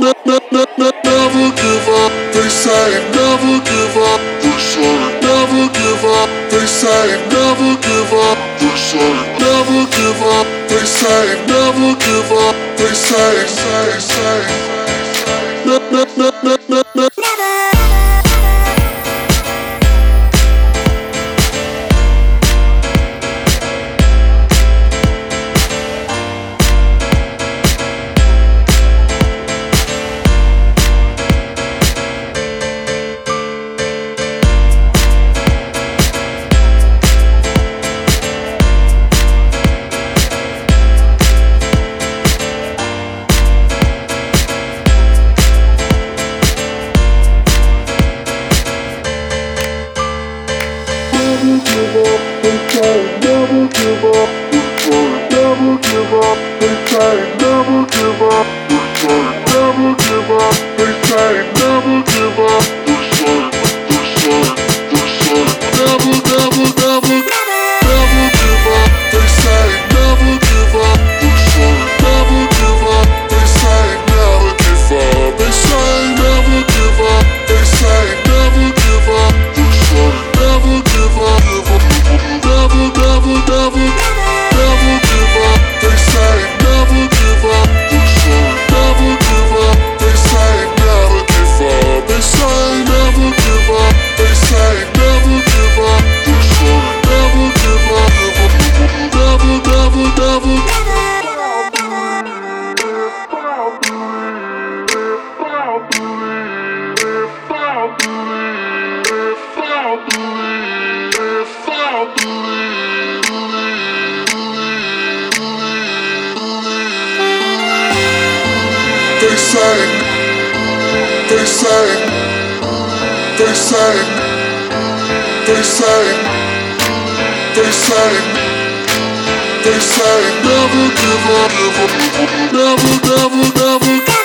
never give up. They say never give up. They say never give up. They say never give up. They say never give up. They say never give up. They say say say. Never. Give up. They say never give up. They say never give up. They say never give up. Say, they say, they say, they say, they say, they say, never give up, never, never, never, never.